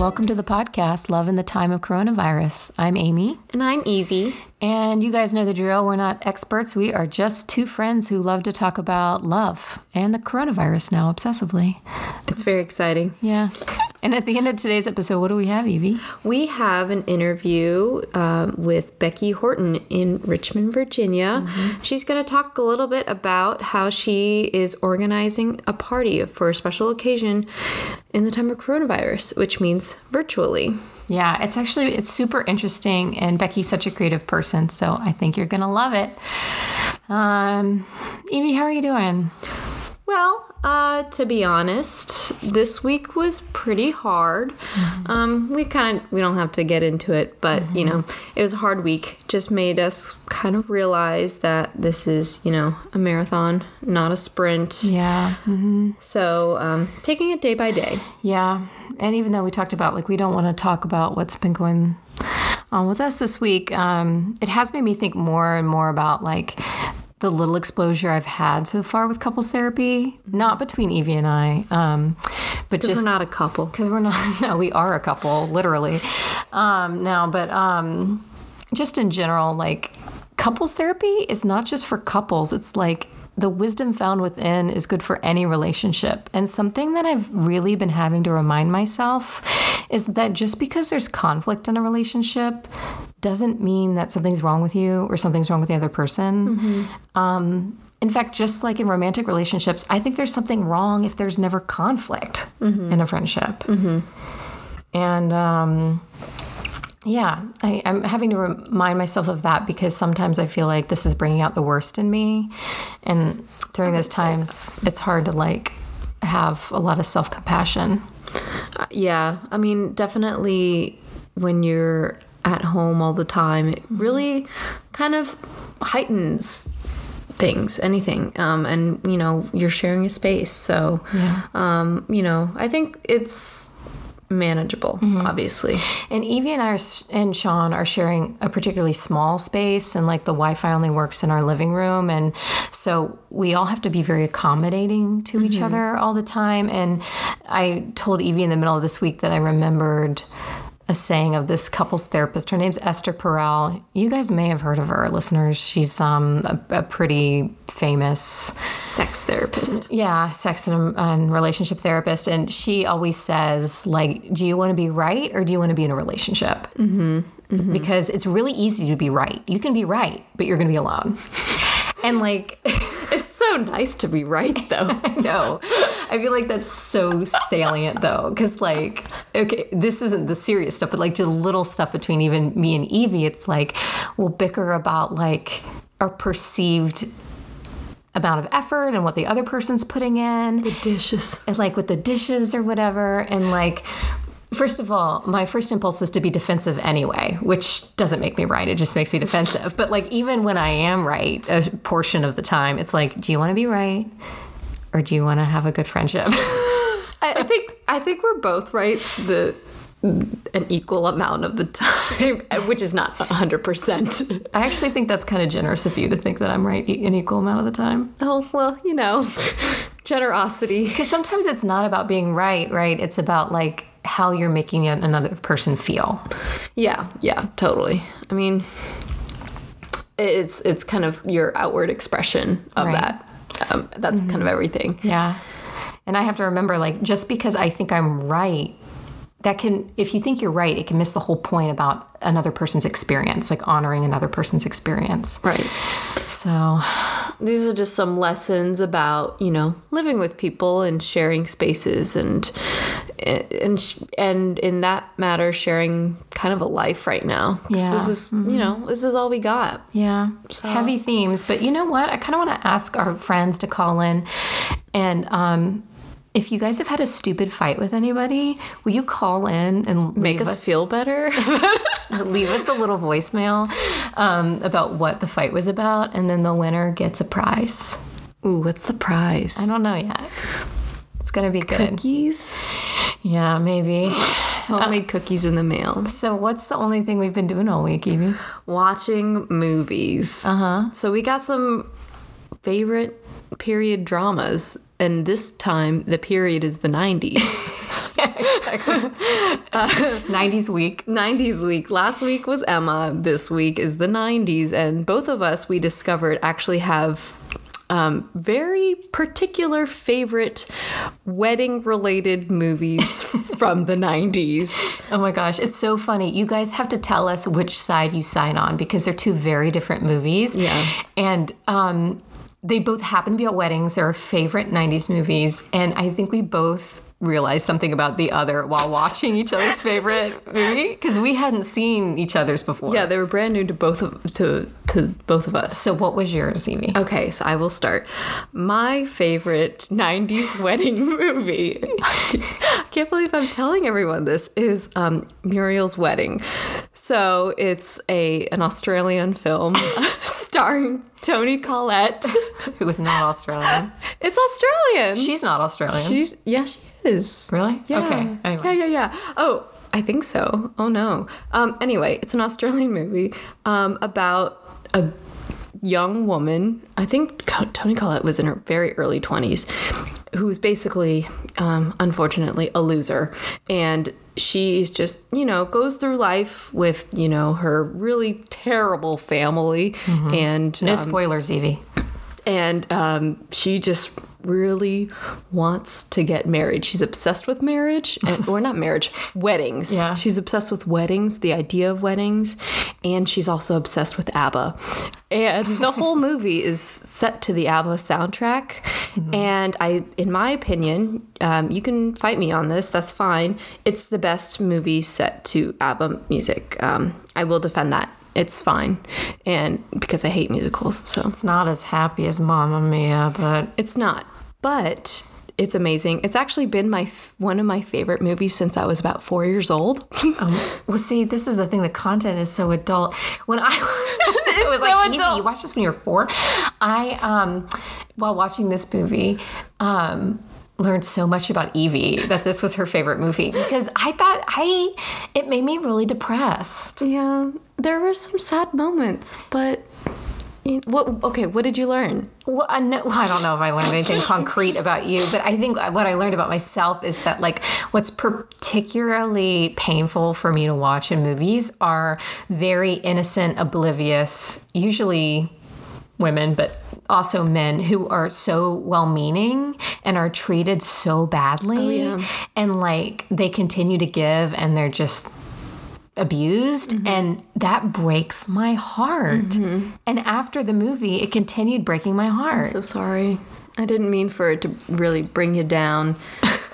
welcome to the podcast, Love in the Time of Coronavirus. I'm Amy. And I'm Evie. And you guys know the drill. We're not experts. We are just two friends who love to talk about love and the coronavirus now obsessively. It's very exciting. Yeah. And at the end of today's episode, what do we have, Evie? We have an interview um, with Becky Horton in Richmond, Virginia. Mm-hmm. She's going to talk a little bit about how she is organizing a party for a special occasion in the time of coronavirus, which means virtually. Yeah, it's actually it's super interesting, and Becky's such a creative person, so I think you're gonna love it. Um, Evie, how are you doing? Well, uh, to be honest, this week was pretty hard. Mm-hmm. Um, we kind of we don't have to get into it, but mm-hmm. you know, it was a hard week. Just made us kind of realize that this is you know a marathon, not a sprint. Yeah. Mm-hmm. So um, taking it day by day. Yeah, and even though we talked about like we don't want to talk about what's been going on with us this week, um, it has made me think more and more about like the little exposure I've had so far with couples therapy, not between Evie and I, um, but just we're not a couple. Because we're not. No, we are a couple, literally. Um, now, but um, just in general, like couples therapy is not just for couples. It's like the wisdom found within is good for any relationship. And something that I've really been having to remind myself is that just because there's conflict in a relationship doesn't mean that something's wrong with you or something's wrong with the other person. Mm-hmm. Um, in fact, just like in romantic relationships, I think there's something wrong if there's never conflict mm-hmm. in a friendship. Mm-hmm. And um, yeah, I, am having to remind myself of that because sometimes I feel like this is bringing out the worst in me. And during those times, it's hard to like have a lot of self compassion. Uh, yeah, I mean, definitely when you're at home all the time, it mm-hmm. really kind of heightens things, anything. Um, and, you know, you're sharing a space. So, yeah. um, you know, I think it's manageable, mm-hmm. obviously. And Evie and I are, and Sean are sharing a particularly small space, and like the Wi-Fi only works in our living room, and so we all have to be very accommodating to mm-hmm. each other all the time. And I told Evie in the middle of this week that I remembered a saying of this couples therapist. Her name's Esther Perel. You guys may have heard of her, listeners. She's um, a, a pretty famous sex therapist. Yeah, sex and, and, relationship therapist. And she always says, like, do you want to be right or do you want to be in a relationship? Mm-hmm. Mm-hmm. Because it's really easy to be right. You can be right, but you're going to be alone. and like, so nice to be right, though. I know. I feel like that's so salient, though, because like, okay, this isn't the serious stuff, but like just little stuff between even me and Evie. It's like we'll bicker about like our perceived amount of effort and what the other person's putting in. The dishes. And like with the dishes or whatever. And like First of all, my first impulse is to be defensive anyway, which doesn't make me right. It just makes me defensive. But like even when I am right, a portion of the time, it's like, do you want to be right, or do you want to have a good friendship? I think I think we're both right. The an equal amount of the time, which is not 100%. I actually think that's kind of generous of you to think that I'm right an equal amount of the time. Oh, well, you know, generosity. Because sometimes it's not about being right, right? It's about like how you're making another person feel. Yeah, yeah, totally. I mean, it's it's kind of your outward expression of right. that. Um, that's mm-hmm. kind of everything. Yeah. And I have to remember, like, just because I think I'm right that can if you think you're right it can miss the whole point about another person's experience like honoring another person's experience right so these are just some lessons about you know living with people and sharing spaces and and and in that matter sharing kind of a life right now yeah this is mm-hmm. you know this is all we got yeah so. heavy themes but you know what i kind of want to ask our friends to call in and um if you guys have had a stupid fight with anybody, will you call in and make us, us, feel better? leave us a little voicemail um, about what the fight was about, and then the winner gets a prize. Ooh, what's the prize? I don't know yet. It's gonna be good. Cookies? Yeah, maybe. Homemade uh, cookies in the mail. So, what's the only thing we've been doing all week, Evie? Watching movies. Uh huh. So we got some favorite period dramas and this time the period is the 90s. exactly. 90s week. 90s week. Last week was Emma. This week is the 90s. And both of us, we discovered, actually have um, very particular favorite wedding related movies from the 90s. Oh my gosh, it's so funny. You guys have to tell us which side you sign on because they're two very different movies. Yeah. And um, they both happen to be at weddings. They're our favorite 90s movies. And I think we both realized something about the other while watching each other's favorite movie because we hadn't seen each other's before. Yeah, they were brand new to both of to to both of us. So what was yours, Evie? Okay, so I will start. My favorite 90s wedding movie. I can't believe I'm telling everyone this is um, Muriel's Wedding. So it's a an Australian film starring Toni Collette. who is not Australian. It's Australian. She's not Australian. She's yeah, she is. really? Yeah. Okay. Anyway. Yeah, yeah, yeah. Oh, I think so. Oh no. Um. Anyway, it's an Australian movie. Um. About a young woman. I think Toni Collette was in her very early twenties, who was basically, um, unfortunately, a loser, and she's just you know goes through life with you know her really terrible family and No um, spoilers, Evie. and um, she just really wants to get married. She's obsessed with marriage, and, or not marriage, weddings. Yeah. she's obsessed with weddings, the idea of weddings, and she's also obsessed with ABBA. And the whole movie is set to the ABBA soundtrack. And I, in my opinion, um, you can fight me on this. That's fine. It's the best movie set to ABBA music. Um, I will defend that. It's fine, and because I hate musicals, so It's not as happy as Mamma Mia, but it's not, but it's amazing. It's actually been my f- one of my favorite movies since I was about four years old. well, see, this is the thing. The content is so adult. When I, it was so like, Evie, adult. you watched this when you were four. I, um, while watching this movie, um, learned so much about Evie that this was her favorite movie because I thought I, it made me really depressed. yeah, there were some sad moments, but what? Okay, what did you learn? Well, I, know, well, I don't know if I learned anything concrete about you, but I think what I learned about myself is that, like, what's particularly painful for me to watch in movies are very innocent, oblivious, usually women, but also men who are so well meaning and are treated so badly. Oh, yeah. And, like, they continue to give and they're just abused mm-hmm. and that breaks my heart. Mm-hmm. And after the movie it continued breaking my heart. So sorry. I didn't mean for it to really bring you down.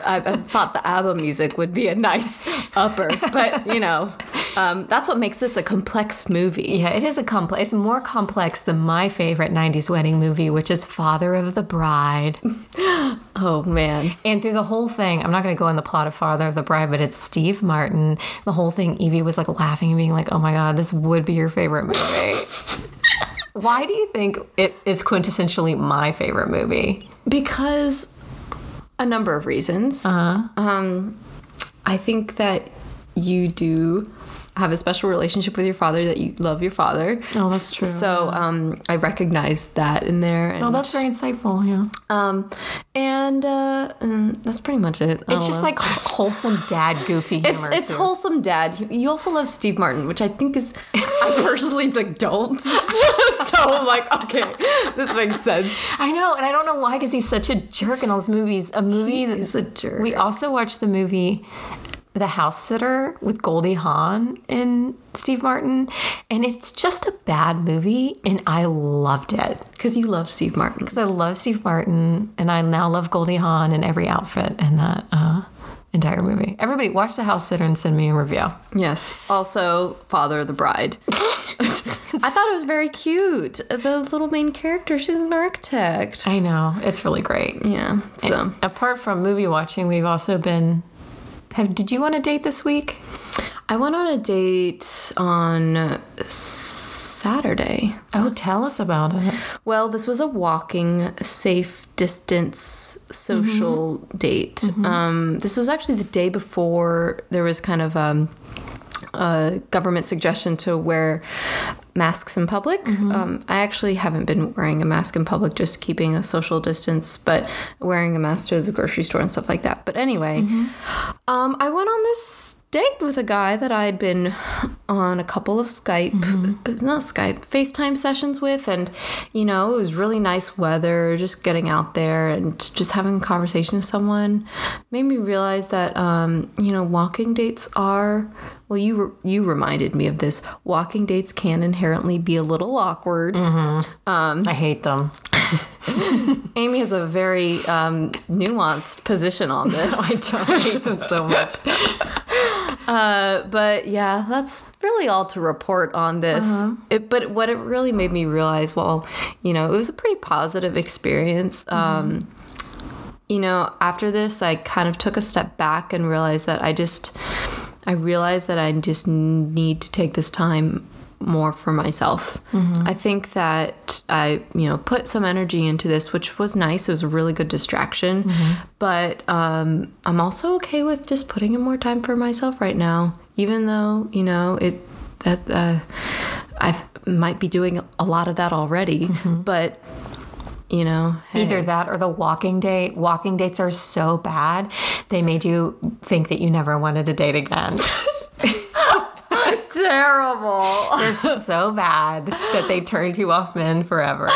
I, I thought the ABBA music would be a nice upper, but you know, um, that's what makes this a complex movie. yeah it is a complex it's more complex than my favorite 90s wedding movie which is father of the bride Oh man. and through the whole thing i'm not going to go in the plot of father of the bride but it's steve martin the whole thing evie was like laughing and being like oh my god this would be your favorite movie why do you think it is quintessentially my favorite movie Because a number of reasons. Uh-huh. Um, I think that you do have a special relationship with your father, that you love your father. Oh, that's true, So um, I recognize that in there. And, oh that's very insightful yeah um, and uh, mm, that's pretty much it. It's just know. like wholesome dad goofy It's, humor it's too. wholesome dad. You- also love Steve Martin, which I think is I personally like don't. so I'm like, okay, this makes sense. I know, and I don't know why, because he's such a jerk in all his movies. A movie that is a jerk. We also watched the movie The House Sitter with Goldie Hawn and Steve Martin, and it's just a bad movie, and I loved it Because you love Steve Martin. because I love Steve Martin, and I now love Goldie Hawn in every outfit in that uh, entire movie. Everybody, watch The House Sitter and send me a review. Yes. Also, Father of the Bride. I thought it was very cute. The little main character, she's an architect. I know it's really great. Yeah. So Apart from movie watching, we've also been. Have did you want a date this week? I went on a date on Saturday. Oh, tell us about it. Well, this was a walking, safe distance social date. Um, this was actually the day before there was kind of um, a government suggestion to wear masks in public. Um, I actually haven't been wearing a mask in public, just keeping a social distance, but wearing a mask to the grocery store and stuff like that. But anyway, um, I went on this date with a guy that I'd been on a couple of Skype, uh, not Skype, FaceTime sessions with. And, you know, it was really nice weather, just getting out there and just having a conversation with someone made me realize that, um, you know, walking dates are, well, you, re- you reminded me of this. Walking dates can inherently be a little awkward. I hate them. Amy has a very um, nuanced position on this. I don't hate them so much. Uh, but yeah, that's really all to report on this. It, but what it really made me realize, well, you know, it was a pretty positive experience. Um, you know, after this, I kind of took a step back and realized that I just, I realized that I just need to take this time more for myself. I think that I, you know, put some energy into this, which was nice. It was a really good distraction. But um, I'm also okay with just putting in more time for myself right now, even though, you know, it that uh, I might be doing a lot of that already. But you know, hey. Either that or the walking date. Walking dates are so bad, they made you think that you never wanted to date again. terrible. They're so bad that they turned you off men forever.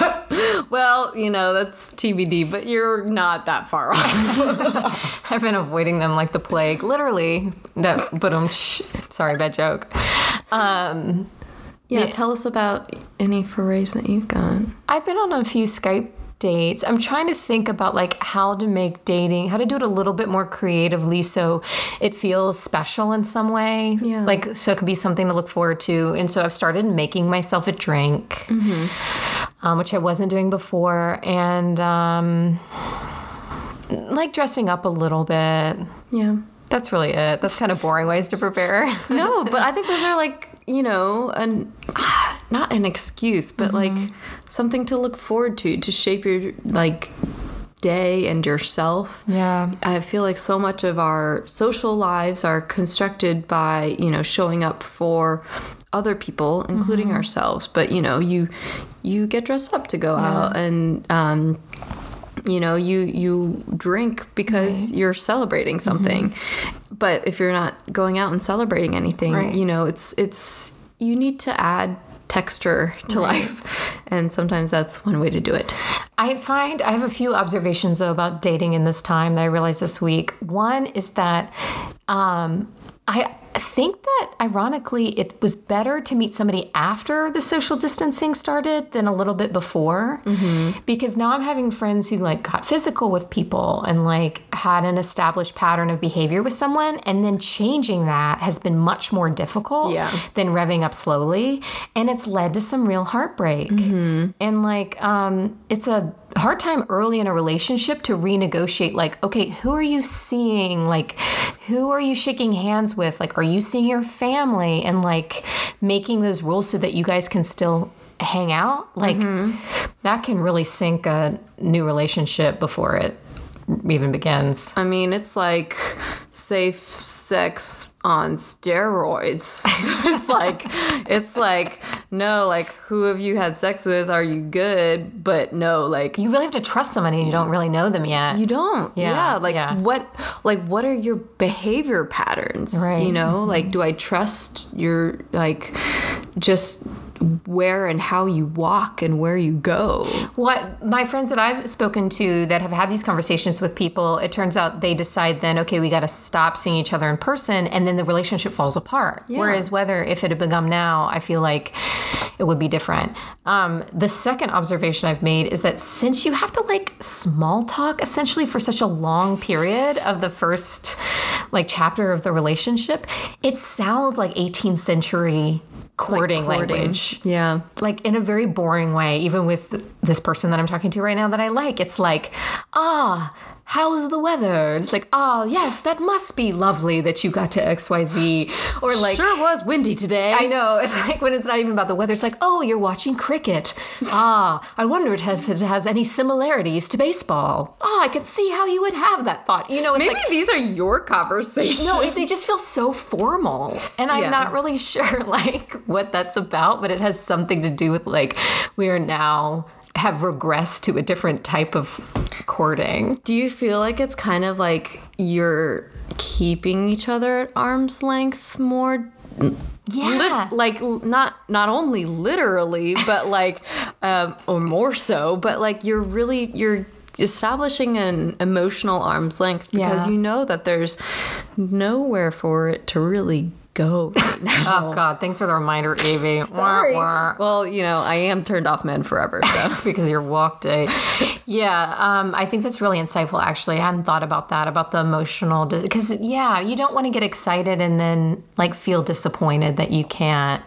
well, you know, that's TBD, but you're not that far off. I've been avoiding them like the plague, literally. That, but um, sorry, bad joke. Um, yeah, tell us about any forays that you've gone. I've been on a few Skype dates. I'm trying to think about like how to make dating, how to do it a little bit more creatively so it feels special in some way. Yeah. Like so it could be something to look forward to. And so I've started making myself a drink, um, which I wasn't doing before, and um, like dressing up a little bit. Yeah. That's really it. That's kind of boring ways to prepare. No, but I think those are like, you know, an not an excuse, but mm-hmm. like something to look forward to to shape your like day and yourself. Yeah. I feel like so much of our social lives are constructed by, you know, showing up for other people, including mm-hmm. ourselves. But, you know, you you get dressed up to go out and um you know, you you drink because you're celebrating something. Mm-hmm. But if you're not going out and celebrating anything, Right. you know, it's it's you need to add texture to life. And sometimes that's one way to do it. I find I have a few observations though about dating in this time that I realized this week. One is that um, I think that ironically it was better to meet somebody after the social distancing started than a little bit before. Because now I'm having friends who like got physical with people and like had an established pattern of behavior with someone and then changing that has been much more difficult Yeah. than revving up slowly and it's led to some real heartbreak. And like um it's a hard time early in a relationship to renegotiate like okay who are you seeing? Like who are you shaking hands with? Like are you seeing your family? And like making those rules so that you guys can still hang out? Like mm-hmm. that can really sink a new relationship before it even begins I mean, it's like safe sex on steroids. it's like it's like no, like who have you had sex with? Are you good? But no, like you really have to trust somebody and you don't really know them yet you don't. Yeah, Yeah, like yeah. what like what are your behavior patterns? Right. You know, like do I trust your like just where and how you walk and where you go? What my friends that I've spoken to that have had these conversations with people, it turns out they decide then, okay, we got to stop seeing each other in person, and then the relationship falls apart. Whereas whether if it had begun now, I feel like it would be different. Um, the second observation I've made is that since you have to like small talk essentially for such a long period of the first like chapter of the relationship, it sounds like 18th century courting, language Yeah. like in a very boring way even with this person that i'm talking to right now that i like it's like ah how's the weather? And it's like, oh, yes, that must be lovely that you got to XYZ. Or like, sure was windy today. I know. It's like when it's not even about the weather, it's like, oh, you're watching cricket. Ah, I wondered if it has any similarities to baseball. Oh, I can see how you would have that thought. You know, it's Maybe like, these are your conversations. no, they just feel so formal. And I'm Yeah. not really sure like what that's about, but it has something to do with like we are now have regressed to a different type of courting. Do you feel like it's kind of like you're keeping each other at arm's length more? Yeah. Lit- like not not only literally, but like um, or more so, but like you're really you're establishing an emotional arm's length because Yeah. you know that there's nowhere for it to really go right now. Oh God! Thanks for the reminder, Evie. Wah, wah. Well, you know, I am turned off men forever, so because your walk day. yeah, um, I think that's really insightful. Actually, I hadn't thought about that about the emotional because yeah, you don't want to get excited and then like feel disappointed that you can't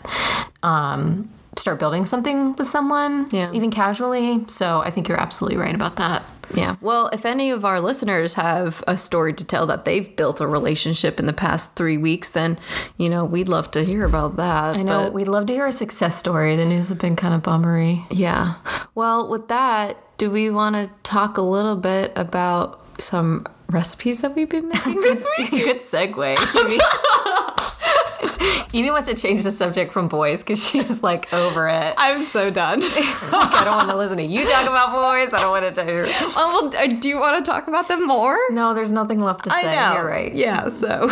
um, start building something with someone, Yeah. even casually. So I think you're absolutely right about that. Yeah. Well, if any of our listeners have a story to tell that they've built a relationship in the past three weeks, then, you know, we'd love to hear about that. I know But, we'd love to hear a success story. The news have been kind of bummery. yeah. Well, with that, do we want to talk a little bit about some recipes that we've been making this week? Good segue. Evie. Wants to change the subject from boys because she's like over it. I'm so done. Like, I don't want to listen to you talk about boys. I don't want to hear. well, uh, do you want to talk about them more? No, there's nothing left to say. You're right. Yeah, so.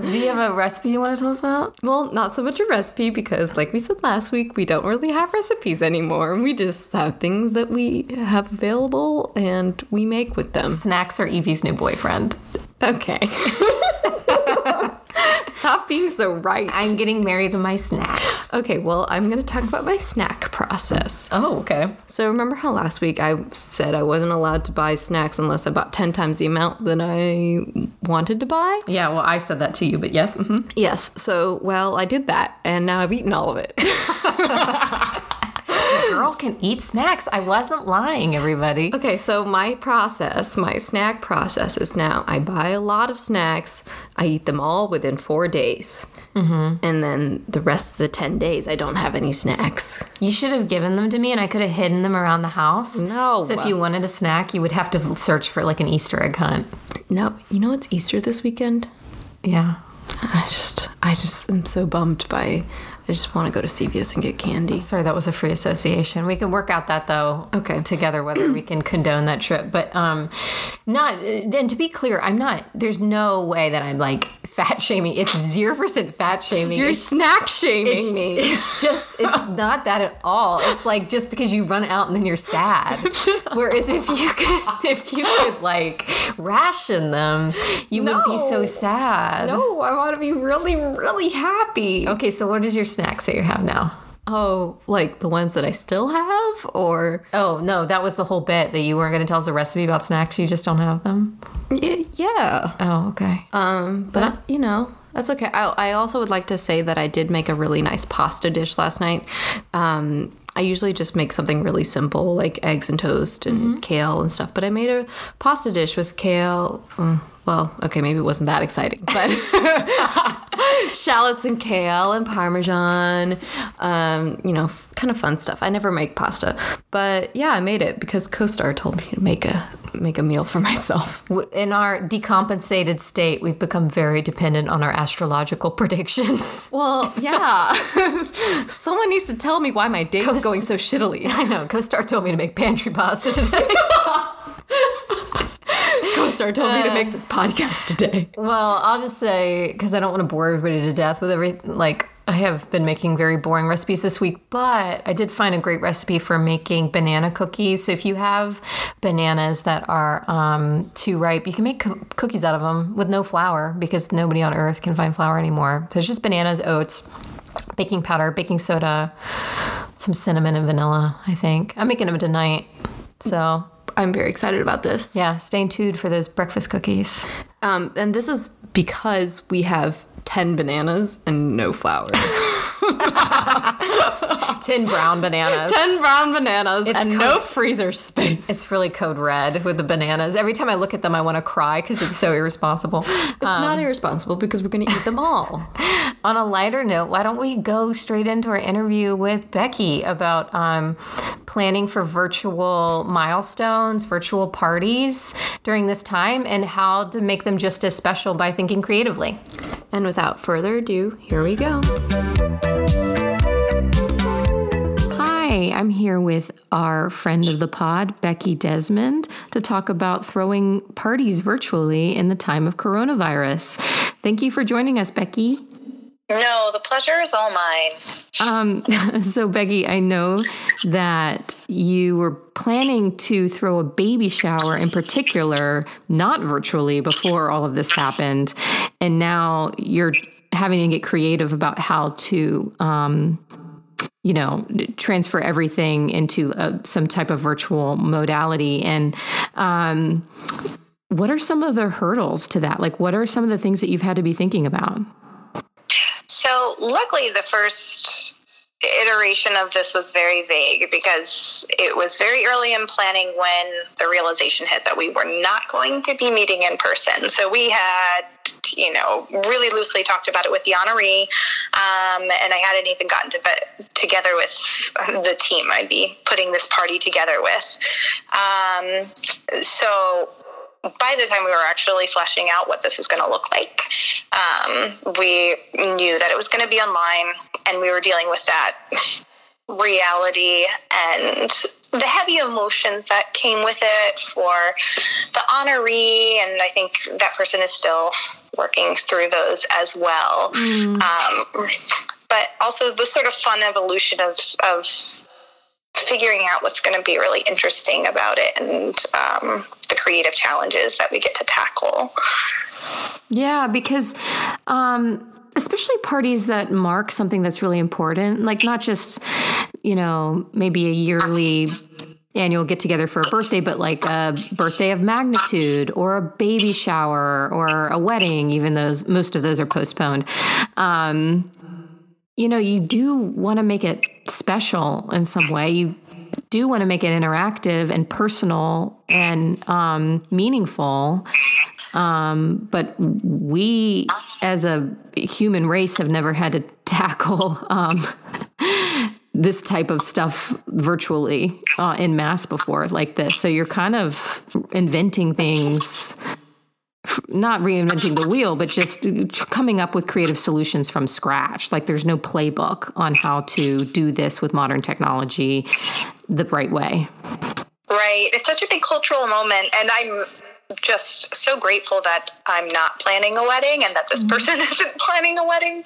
Do you have a recipe you want to tell us about? Well, not so much a recipe because, like we said last week, we don't really have recipes anymore. We just have things that we have available and we make with them. Snacks are Evie's new boyfriend. Okay. Being so right. I'm getting married to my snacks. okay, well, I'm going to talk about my snack process. Oh, okay. So, remember how last week I said I wasn't allowed to buy snacks unless I bought 10 times the amount that I wanted to buy? Yeah, well, I said that to you, but yes. mhm. Yes. So, well, I did that and now I've eaten all of it. Girl can eat snacks. I wasn't lying, everybody. Okay, so my process, my snack process is now I buy a lot of snacks, I eat them all within four days. Mm-hmm. And then the rest of the 10 days, I don't have any snacks. You should have given them to me and I could have hidden them around the house. No. So if you wanted a snack, you would have to search for like an Easter egg hunt. No, you know it's Easter this weekend? Yeah. I just, I just am so bummed by, I just want to go to CVS and get candy. Sorry, that was a free association. We can work out that though. Okay. Together, whether we can condone that trip, but um, not. And to be clear, I'm not. There's no way that I'm like fat shaming. It's zero percent fat shaming. You're It's- snack shaming it's, me. it's just it's not that at all it's like just because you run out and then you're sad whereas if you could if you could like ration them you wouldn't be so sad No, I want to be really, really happy. okay so what is your snacks that you have now Oh, like the ones that I still have? Or, oh no that was the whole bit that you weren't going to tell us a recipe about snacks you just don't have them y- yeah. oh okay Um, but you know, that's okay. I, I also would like to say that I did make a really nice pasta dish last night. Um, I usually just make something really simple like eggs and toast and kale and stuff, but I made a pasta dish with kale. mm, Well, okay, maybe it wasn't that exciting, but shallots and kale and parmesan, um, you know, kind of fun stuff. I never make pasta, but yeah, I made it because Co-Star told me to make a make a meal for myself. In our decompensated state we've become very dependent on our astrological predictions Well, yeah. Someone needs to tell me why my day is Coast- going so shittily. i know co-star told me to make pantry pasta today Co-Star told me to make this podcast today. Well, I'll just say because I don't want to bore everybody to death with every like I have been making very boring recipes this week, but I did find a great recipe for making banana cookies. So if you have bananas that are um, too ripe, you can make co- cookies out of them with no flour because nobody on earth can find flour anymore. So it's just bananas, oats, baking powder, baking soda, some cinnamon and vanilla. I think I'm making them tonight. So I'm very excited about this. yeah, stay tuned for those breakfast cookies. Um, and this is because we have 10 bananas and no flour. 10 brown bananas. 10 brown bananas It's and co- no freezer space. It's really code red with the bananas. Every time I look at them, I want to cry because it's so irresponsible. It's not irresponsible because we're going to eat them all. On a lighter note, why don't we go straight into our interview with Becky about um, planning for virtual milestones, virtual parties during this time, and how to make them just as special by thinking creatively. And without further ado, here we go. I'm here with our friend of the pod, Becky Desmond, to talk about throwing parties virtually in the time of coronavirus. Thank you for joining us, Becky. No, the pleasure is all mine. Um, so, Becky, I know that you were planning to throw a baby shower in particular, not virtually, before all of this happened. And now you're having to get creative about how to. Um, you know, transfer everything into a, some type of virtual modality. And um, what are some of the hurdles to that? Like, what are some of the things that you've had to be thinking about? So, luckily, the first iteration of this was very vague because it was very early in planning when the realization hit that we were not going to be meeting in person. So, we had you know, really loosely talked about it with the honoree, um, and I hadn't even gotten to be- together with the team I'd be putting this party together with. Um, so by the time we were actually fleshing out what this is going to look like, um, we knew that it was going to be online, and we were dealing with that reality and the heavy emotions that came with it for the honoree, and I think that person is still working through those as well. Mm. Um, but also the sort of fun evolution of, of figuring out what's going to be really interesting about it and um, the creative challenges that we get to tackle. Yeah, because um, especially parties that mark something that's really important, like not just, you know, maybe a yearly annual get together for a birthday, but like a birthday of magnitude or a baby shower or a wedding, even those most of those are postponed. Um, you know, you do want to make it special in some way. You do want to make it interactive and personal and um, meaningful. Um, but we, as a human race, have never had to tackle um, this type of stuff virtually uh, in mass before like this. So you're kind of inventing things, not reinventing the wheel, but just coming up with creative solutions from scratch. Like there's no playbook on how to do this with modern technology the right way. Right. It's such a big cultural moment. And I'm just so grateful that I'm not planning a wedding and that this mm-hmm. person isn't planning a wedding.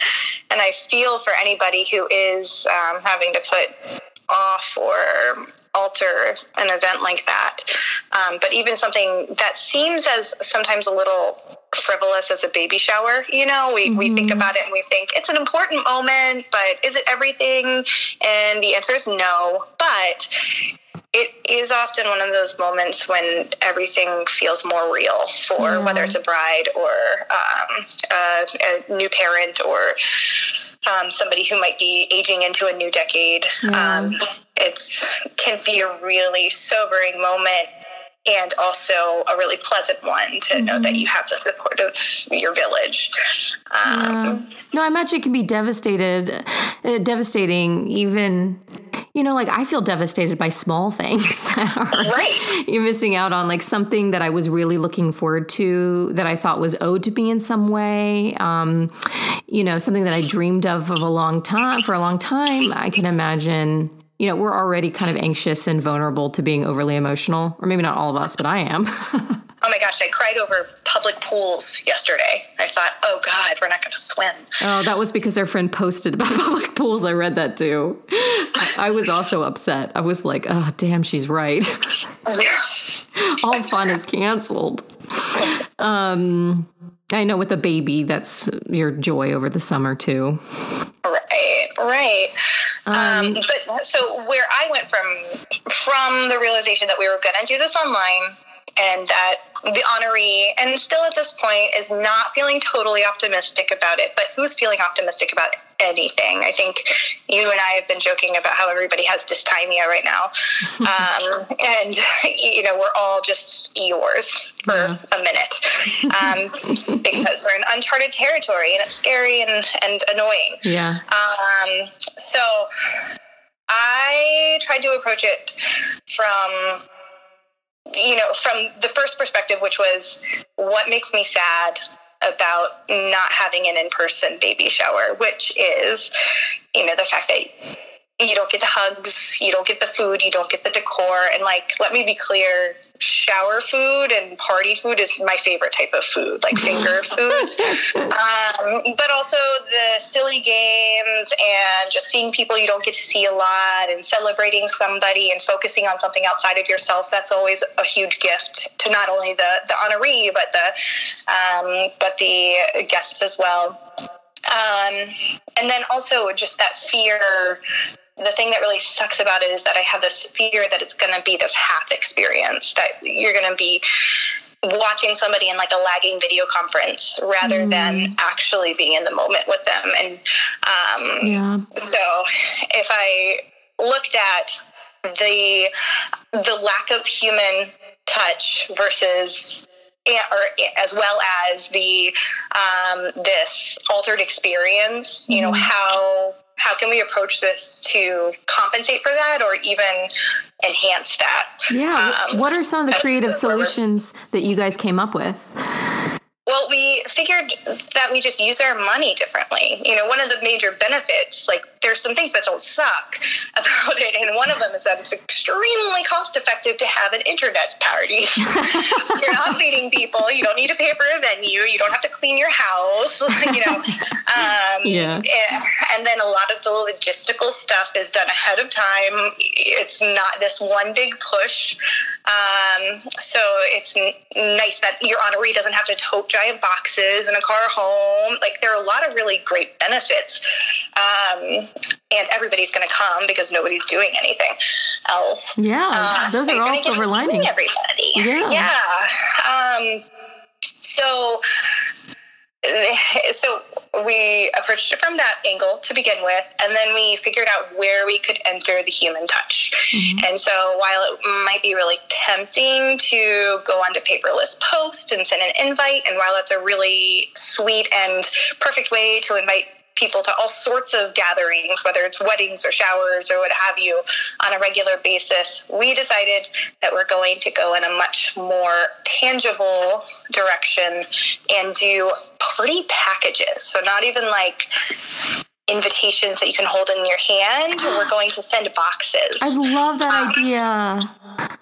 And I feel for anybody who is um, having to put off or alter an event like that. Um, but even something that seems as sometimes a little frivolous as a baby shower, you know, we, mm-hmm. we think mm-hmm. about it and we think it's an important moment, but is it everything? And the answer is no. But it is often one of those moments when everything feels more real for yeah. whether it's a bride or um, a, a, new parent or um, somebody who might be aging into a new decade. Yeah. Um, it can be a really sobering moment and also a really pleasant one to mm-hmm. know that mm-hmm. you have the support of your village. Um, yeah. No, I imagine it can be devastated, uh, devastating even you know, like I feel devastated by small things that are right. you're missing out on, like something that I was really looking forward to that I thought was owed to me in some way. Um, you know, something that I dreamed of of a long time for a long time. I can imagine. You know, we're already kind of anxious and vulnerable to being overly emotional, or maybe not all of us, but I am. Oh my gosh, I cried over public pools yesterday. I thought, oh God, we're not going to swim. Oh, that was because our friend posted about public pools. I read that too. I, I was also upset. I was like, oh, damn, she's right. All fun is canceled. Um, I know with a baby, that's your joy over the summer too. Right, right. Um, um, but so where I went from from the realization that we were going to do this online and that the honoree, and still at this point, is not feeling totally optimistic about it, but who's feeling optimistic about anything. I think you and I have been joking about how everybody has dysthymia right now. um, and, you know, we're all just yours for yeah. a minute um, because we're in uncharted territory and it's scary and, and annoying. Yeah. Um, so I tried to approach it from you know, from the first perspective, which was what makes me sad about not having an in person baby shower, which is, you know, the fact that you don't get the hugs, you don't get the food, you don't get the decor. And like, let me be clear shower food and party food is my favorite type of food, like finger foods. Um, but also the silly games and just seeing people you don't get to see a lot and celebrating somebody and focusing on something outside of yourself. That's always a huge gift to not only the, the honoree, but the, um, but the guests as well. Um, and then also just that fear the thing that really sucks about it is that I have this fear that it's going to be this half experience, that you're going to be watching somebody in like a lagging video conference rather mm. than actually being in the moment with them. And um, yeah. so if I looked at the the lack of human touch versus or as well as the um, this altered experience, you know mm. how how can we approach this to compensate for that or even enhance that? Yeah. Um, what are some of the creative solutions that you guys came up with? Well, we figured that we just use our money differently. You know, one of the major benefits, like there's some things that don't suck about it, and one of them is that it's extremely cost effective to have an internet party. You're not feeding people. You don't need to pay for a venue. You don't have to clean your house. you know, um, yeah. And then a lot of the logistical stuff is done ahead of time. It's not this one big push. Um, so it's n- nice that your honoree doesn't have to tote giant boxes and a car home. Like there are a lot of really great benefits. Um, and everybody's going to come because nobody's doing anything else. Yeah, uh, those are all silver linings. Everybody. Yeah. Yeah. Um, so so we approached it from that angle to begin with, and then we figured out where we could enter the human touch. Mm-hmm. And so while it might be really tempting to go onto paperless post and send an invite, and while that's a really sweet and perfect way to invite people to all sorts of gatherings, whether it's weddings or showers or what have you, on a regular basis, we decided that we're going to go in a much more tangible direction and do party packages. So, not even like invitations that you can hold in your hand. We're going to send boxes. I love that um, idea.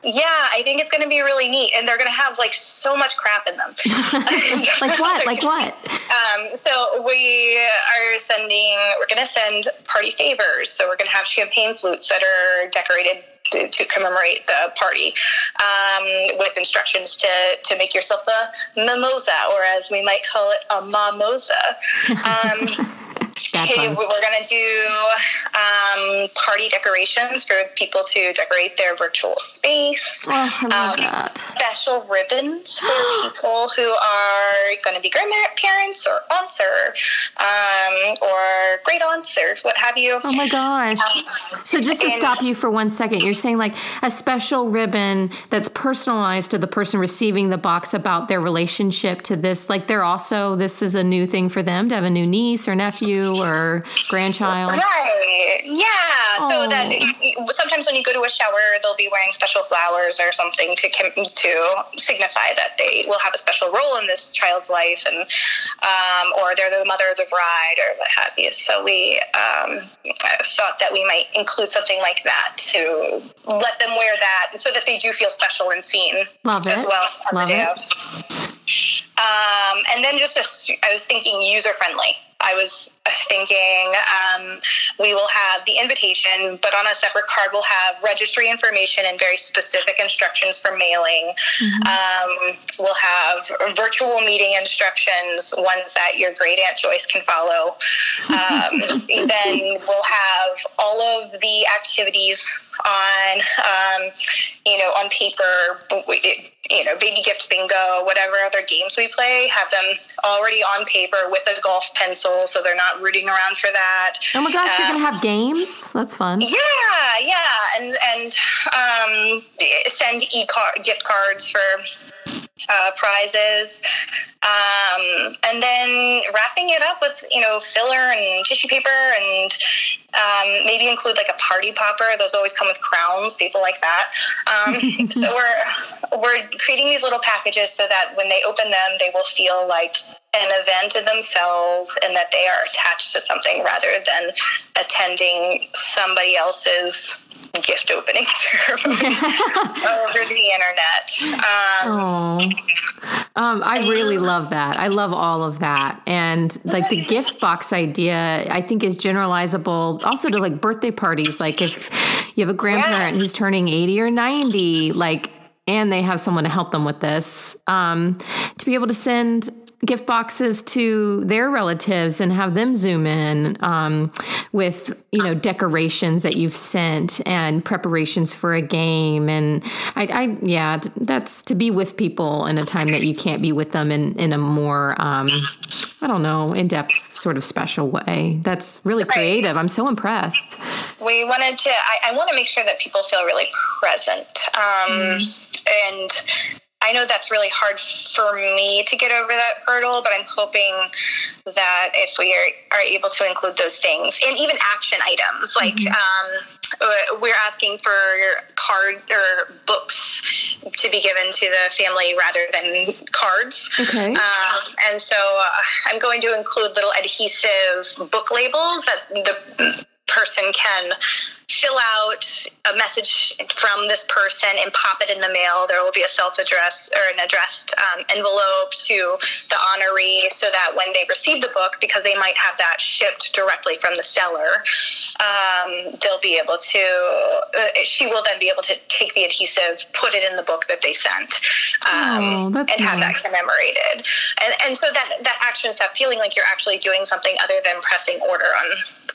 Yeah, I think it's going to be really neat, and they're going to have like so much crap in them. like what? Like what? Um, so we are sending. We're going to send party favors. So we're going to have champagne flutes that are decorated to, to, commemorate the party um, with instructions to, to make yourself a mimosa, or as we might call it, a mimosa. Um, Hey, we're going to do um, party decorations for people to decorate their virtual space. Oh, I love um, that. Special ribbons for people who are going to be grandparents or aunts or um, or great aunts or what have you. Oh my gosh! Um, so just to stop you for one second, you're saying like a special ribbon that's personalized to the person receiving the box about their relationship to this. Like they're also this is a new thing for them to have a new niece or nephew or grandchild? Right. Yeah. Oh. So that sometimes when you go to a shower, they'll be wearing special flowers or something to to signify that they will have a special role in this child's life, and um, or they're the mother of the bride or what have you. So we um, thought that we might include something like that to let them wear that, so that they do feel special and seen Love as it. well on Love the day it. of. Um, and then just a, I was thinking user friendly. I was thinking um, we will have the invitation, but on a separate card, we'll have registry information and very specific instructions for mailing. Mm-hmm. Um, we'll have virtual meeting instructions, ones that your great Aunt Joyce can follow. Um, then we'll have all of the activities on, um, you know, on paper, you know, baby gift bingo, whatever other games we play, have them already on paper with a golf pencil so they're not rooting around for that. Oh my gosh, uh, you're going to have games? That's fun. Yeah, yeah. And, and um, send e gift cards for uh, prizes, um, and then wrapping it up with you know filler and tissue paper, and um, maybe include like a party popper. Those always come with crowns. People like that. Um, so we're we're creating these little packages so that when they open them, they will feel like an event in themselves and that they are attached to something rather than attending somebody else's gift opening ceremony over the internet. Um, um, I really love that. I love all of that. And like the gift box idea, I think is generalizable also to like birthday parties. Like if you have a grandparent yeah. who's turning 80 or 90, like, and they have someone to help them with this, um, to be able to send gift boxes to their relatives and have them zoom in um, with you know decorations that you've sent and preparations for a game. And I, I, yeah that's to be with people in a time that you can't be with them in in a more um, I don't know in depth sort of special way. That's really creative. I'm so impressed. We wanted to I, I want to make sure that people feel really present um, mm. and I know that's really hard for me to get over that hurdle, but I'm hoping that if we are, are able to include those things and even action items, like mm-hmm. um, we're asking for card or books to be given to the family rather than cards. Okay. Um, and so uh, I'm going to include little adhesive book labels that the person can fill out a message from this person and pop it in the mail. There will be a self address or an addressed um, envelope to the honoree so that when they receive the book, because they might have that shipped directly from the seller, um, they'll be able to, uh, she will then be able to take the adhesive, put it in the book that they sent, um, oh, and nice. have that commemorated. And, and so that, that action step, feeling like you're actually doing something other than pressing order on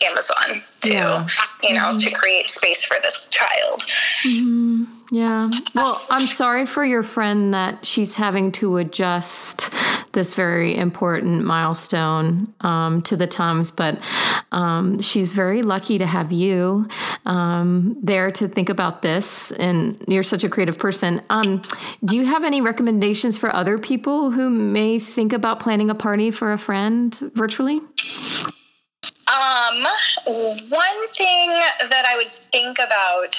Amazon to, yeah. you know, mm-hmm. to create space for this child. Mm-hmm. Yeah. Well, I'm sorry for your friend that she's having to adjust this very important milestone um, to the times, but um, she's very lucky to have you um, there to think about this. And you're such a creative person. Um, do you have any recommendations for other people who may think about planning a party for a friend virtually? Um, one thing that I would think about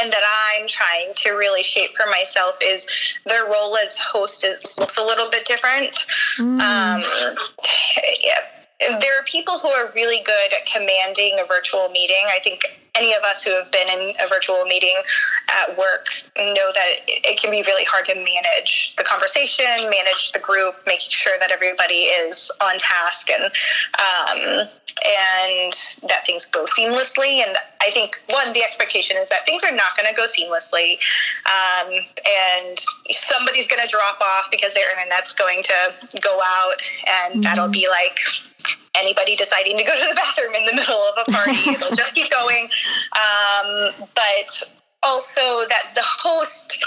and that I'm trying to really shape for myself is their role as host is, looks a little bit different. Mm. Um, yeah. There are people who are really good at commanding a virtual meeting. I think any of us who have been in a virtual meeting at work know that it, it, can be really hard to manage the conversation, manage the group, making sure that everybody is on task and um, and that things go seamlessly. And I think one, the expectation is that things are not going to go seamlessly, um, and somebody's going to drop off because their internet's going to go out, and mm-hmm. that'll be like anybody deciding to go to the bathroom in the middle of a party. It'll just keep going. Um, but also that the host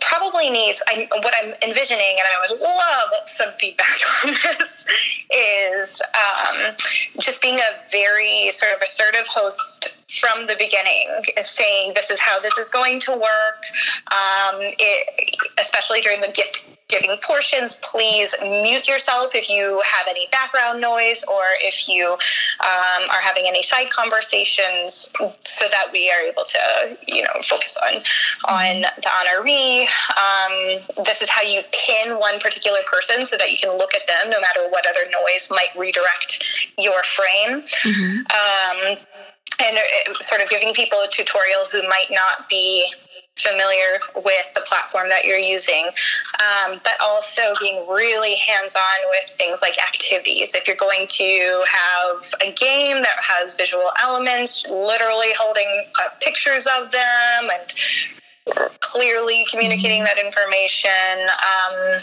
probably needs I, what i'm envisioning and i would love some feedback on this is um, just being a very sort of assertive host from the beginning saying this is how this is going to work um, it, especially during the gift giving portions, please mute yourself if you have any background noise or if you um, are having any side conversations, so that we are able to, you know, focus on on the honoree. Um, this is how you pin one particular person so that you can look at them, no matter what other noise might redirect your frame. Mm-hmm. Um, and uh, sort of giving people a tutorial who might not be familiar with the platform that you're using, um, but also being really hands on with things like activities. If you're going to have a game that has visual elements, literally holding uh, pictures of them and clearly communicating that information. Um,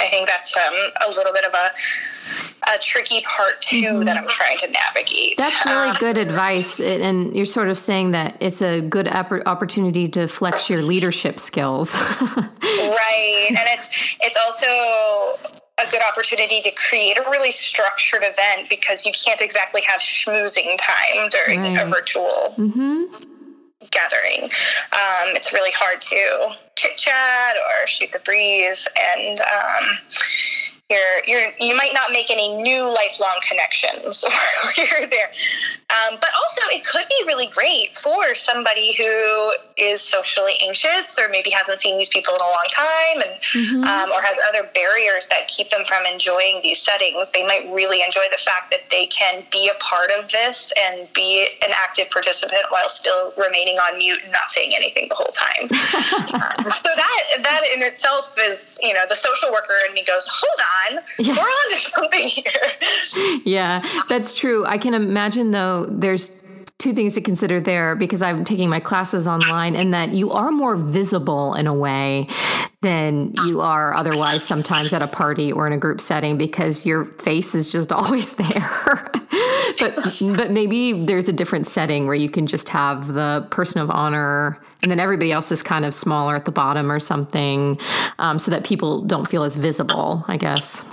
I think that's um, a little bit of a, a tricky part too mm-hmm. that I'm trying to navigate. That's really um, good advice, and you're sort of saying that it's a good opportunity to flex your leadership skills. right, and it's it's also a good opportunity to create a really structured event because you can't exactly have schmoozing time during right. a virtual mm-hmm. Gathering. Um, it's really hard to chit chat or shoot the breeze, and um, you're, you're you might not make any new lifelong connections while you're there. Um, but also, it could be really great for somebody who is socially anxious or maybe hasn't seen these people in a long time, and mm-hmm. um, or has other barriers that keep them from enjoying these settings. They might really enjoy the fact that they can be a part of this and be an active participant while still remaining on mute and not saying anything the whole time. um, so that that in itself is, you know, the social worker and he goes, "Hold on." On. Yeah. We're on to something here. yeah, that's true. I can imagine though. There's two things to consider there because I'm taking my classes online and that you are more visible in a way than you are otherwise sometimes at a party or in a group setting because your face is just always there. but but maybe there's a different setting where you can just have the person of honor and then everybody else is kind of smaller at the bottom or something um, so that people don't feel as visible, I guess.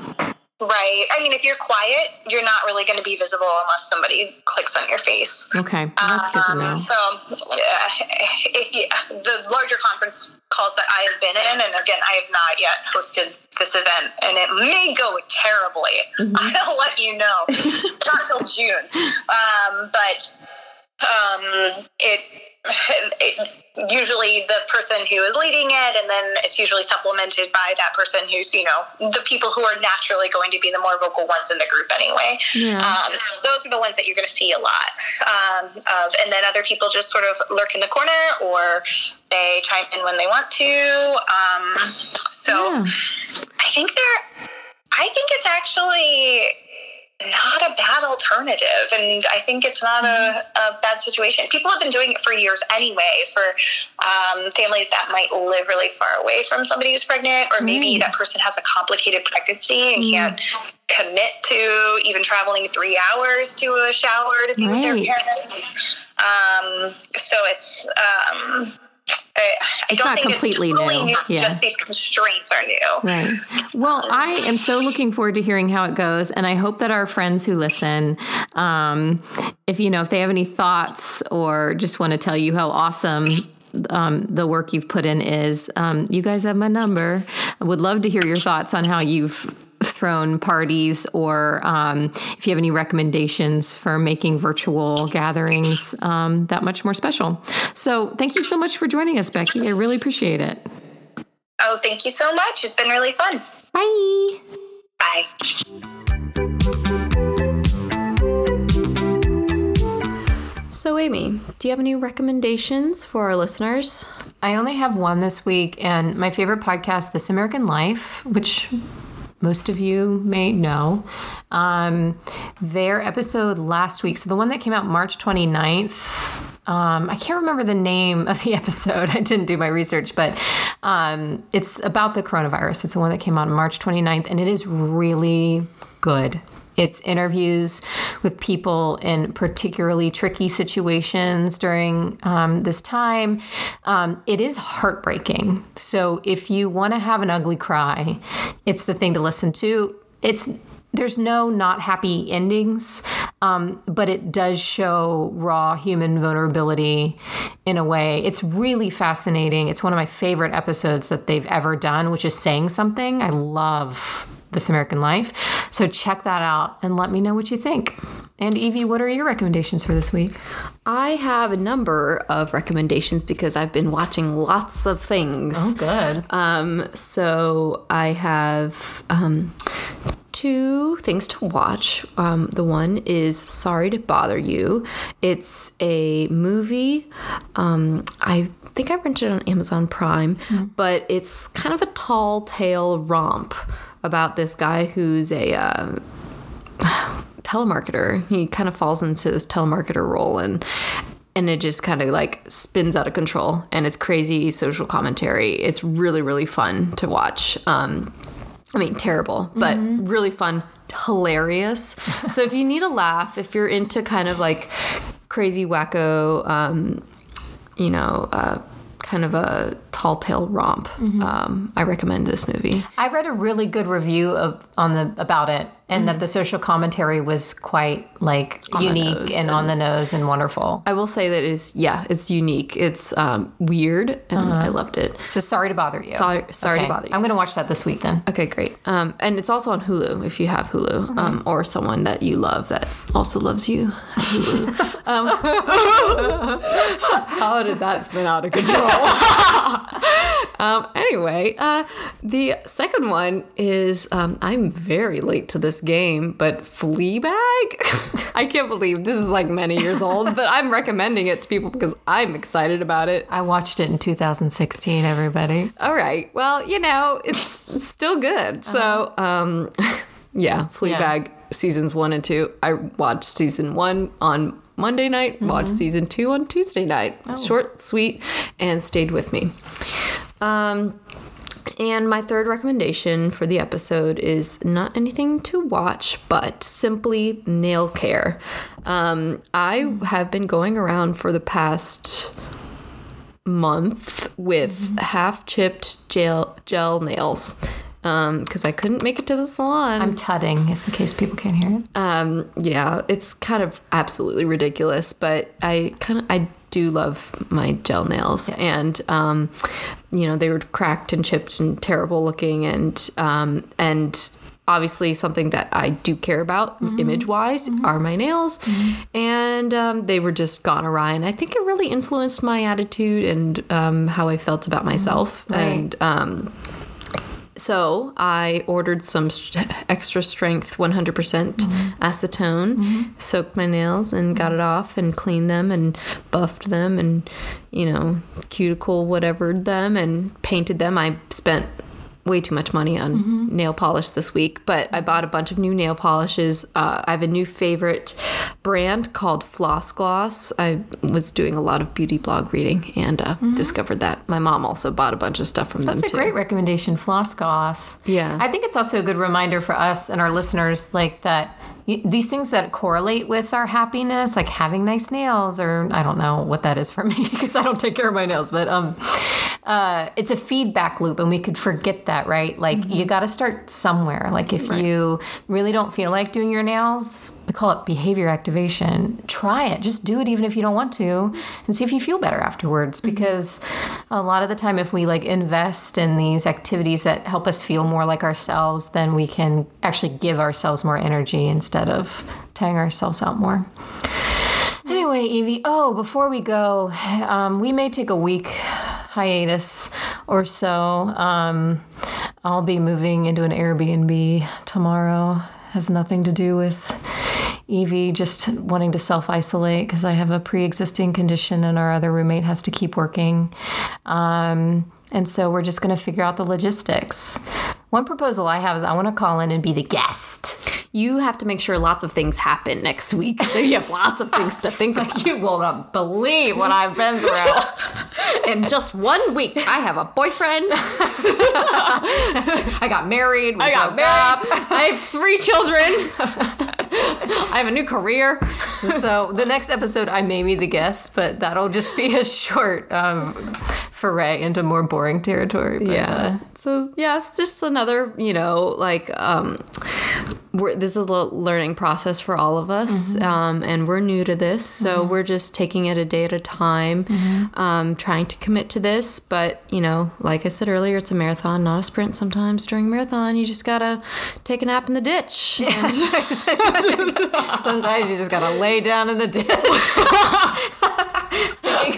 Right. I mean, if you're quiet, you're not really going to be visible unless somebody clicks on your face. Okay, well, that's good to um, know. so, if you, the larger conference calls that I have been in, and again, I have not yet hosted this event, and it may go terribly. Mm-hmm. I'll let you know. not until June, um, but um, it, it usually the person who is leading it, and then it's usually supplemented by that person who's, you know, the people who are naturally going to be the more vocal ones in the group anyway. Yeah. Um, those are the ones that you're going to see a lot um, of. And then other people just sort of lurk in the corner or they chime in when they want to. Um, so yeah. I think they're, I think it's actually not a bad alternative. And I think it's not a, a, bad situation. People have been doing it for years anyway for um, families that might live really far away from somebody who's pregnant, or maybe mm. that person has a complicated pregnancy and mm. can't commit to even traveling three hours to a shower to be right. with their parents. Um, so it's. Um, I, it's not completely it's totally new. new. Yeah. Just these constraints are new. Right. Well, I am so looking forward to hearing how it goes, and I hope that our friends who listen, um, if you know, if they have any thoughts or just want to tell you how awesome um, the work you've put in is. Um, you guys have my number. I would love to hear your thoughts on how you've thrown parties or um, if you have any recommendations for making virtual gatherings um, that much more special. So thank you so much for joining us, Becky. I really appreciate it. Oh, thank you so much. It's been really fun. Bye. Bye. So, Amy, do you have any recommendations for our listeners? I only have one this week, and my favorite podcast, This American Life, which most of you may know. Um, their episode last week, so the one that came out March 29th, um, I can't remember the name of the episode. I didn't do my research, but um, it's about the coronavirus. It's the one that came out March 29th, and it is really good. It's interviews with people in particularly tricky situations during um, this time. Um, it is heartbreaking. So if you want to have an ugly cry, it's the thing to listen to. It's there's no not happy endings, um, but it does show raw human vulnerability in a way. It's really fascinating. It's one of my favorite episodes that they've ever done, which is saying something. I love this American Life. So check that out and let me know what you think. And Evie, what are your recommendations for this week? I have a number of recommendations because I've been watching lots of things. Oh, good. Um, so I have um, two things to watch. Um, the one is Sorry to Bother You. It's a movie. Um, I think I rented it on Amazon Prime, mm. but it's kind of a tall tale romp about this guy who's a uh, telemarketer. He kind of falls into this telemarketer role and and it just kind of like spins out of control. And it's crazy social commentary. It's really really fun to watch. Um i mean terrible but really fun hilarious. So if you need a laugh if you're into kind of like crazy wacko um you know uh kind of a tall tale romp um i recommend this movie I read a really good review of on the about it, and that the social commentary was quite like the unique nose and, on the nose and wonderful. I will say that it's yeah, it's unique. It's um, weird, and I loved it. So sorry to bother you. Sorry, sorry Okay. to bother you. I'm gonna watch that this week then. Okay, great. Um, and it's also on Hulu if you have Hulu, um, or someone that you love that also loves you. Hulu. um, how did that spin out of control? um, anyway, uh, the second one is um, I'm very late to this game, but Fleabag. I can't believe this is like many years old, but I'm recommending it to people because I'm excited about it. I watched it in 2016. Everybody. All right. Well, you know, it's, it's still good. So, um, yeah, Fleabag seasons one and two. I watched season one on Monday night, watched season two on Tuesday night. Short, sweet, and stayed with me. Um, and my third recommendation for the episode is not anything to watch, but simply nail care. Um, I have been going around for the past month with half chipped gel gel nails because I couldn't make it to the salon. I'm tutting, if in case people can't hear it. Um, yeah, it's kind of absolutely ridiculous, but I kind of I do love my gel nails, and um, you know they were cracked and chipped and terrible looking, and um, and obviously something that I do care about image wise are my nails, and um, they were just gone awry, and I think it really influenced my attitude and um, how I felt about myself, Right. and. Um, so I ordered some st- extra strength 100% mm-hmm. acetone, mm-hmm. soaked my nails and got it off and cleaned them and buffed them and, you know, cuticle whatevered them and painted them. I spent way too much money on nail polish this week, but I bought a bunch of new nail polishes. Uh, I have a new favorite brand called Floss Gloss. I was doing a lot of beauty blog reading and uh, discovered that. My mom also bought a bunch of stuff from them That's a too. great recommendation, floss gloss. Yeah. I think it's also a good reminder for us and our listeners, like that these things that correlate with our happiness, like having nice nails, or I don't know what that is for me because I don't take care of my nails, but um, uh, it's a feedback loop, and we could forget that, right? Like Mm-hmm. you got to start somewhere. Like if you really don't feel like doing your nails, we call it behavior activation. Try it. Just do it, even if you don't want to, and see if you feel better afterwards. Mm-hmm. Because a lot of the time, if we like invest in these activities that help us feel more like ourselves, then we can actually give ourselves more energy instead of tying ourselves out more. Anyway, Evie, oh, before we go, um, we may take a week hiatus or so. Um, I'll be moving into an Airbnb tomorrow. Has nothing to do with Evie just wanting to self isolate because I have a pre existing condition and our other roommate has to keep working. Um, and so we're just going to figure out the logistics. One proposal I have is I want to call in and be the guest. You have to make sure lots of things happen next week, so you have lots of things to think about. You will not believe what I've been through. In just one week, I have a boyfriend. I got married. We I got broke up. married. I have three children. I have a new career. so the next episode, I may be the guest, but that'll just be a short um, foray into more boring territory. But, uh, So yeah, it's just another, you know, like um, we're, this is a learning process for all of us, um, and we're new to this, so we're just taking it a day at a time, um, trying to commit to this. But you know, like I said earlier, it's a marathon, not a sprint. Sometimes during a marathon, you just gotta take a nap in the ditch. And sometimes you just gotta lay down in the ditch.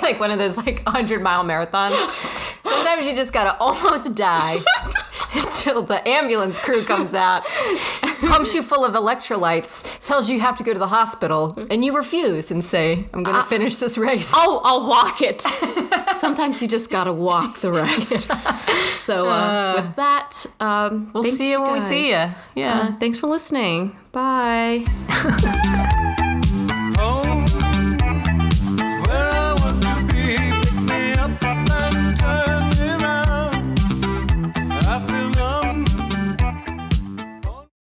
Like one of those like 100 mile marathons. Sometimes you just gotta almost die until the ambulance crew comes out, pumps you full of electrolytes, tells you you have to go to the hospital, and you refuse and say, I'm gonna finish this race. Oh, I'll walk it. Sometimes you just gotta walk the rest. So uh, with that, um, we'll thank see you when we see you. Yeah. Uh, thanks for listening. Bye.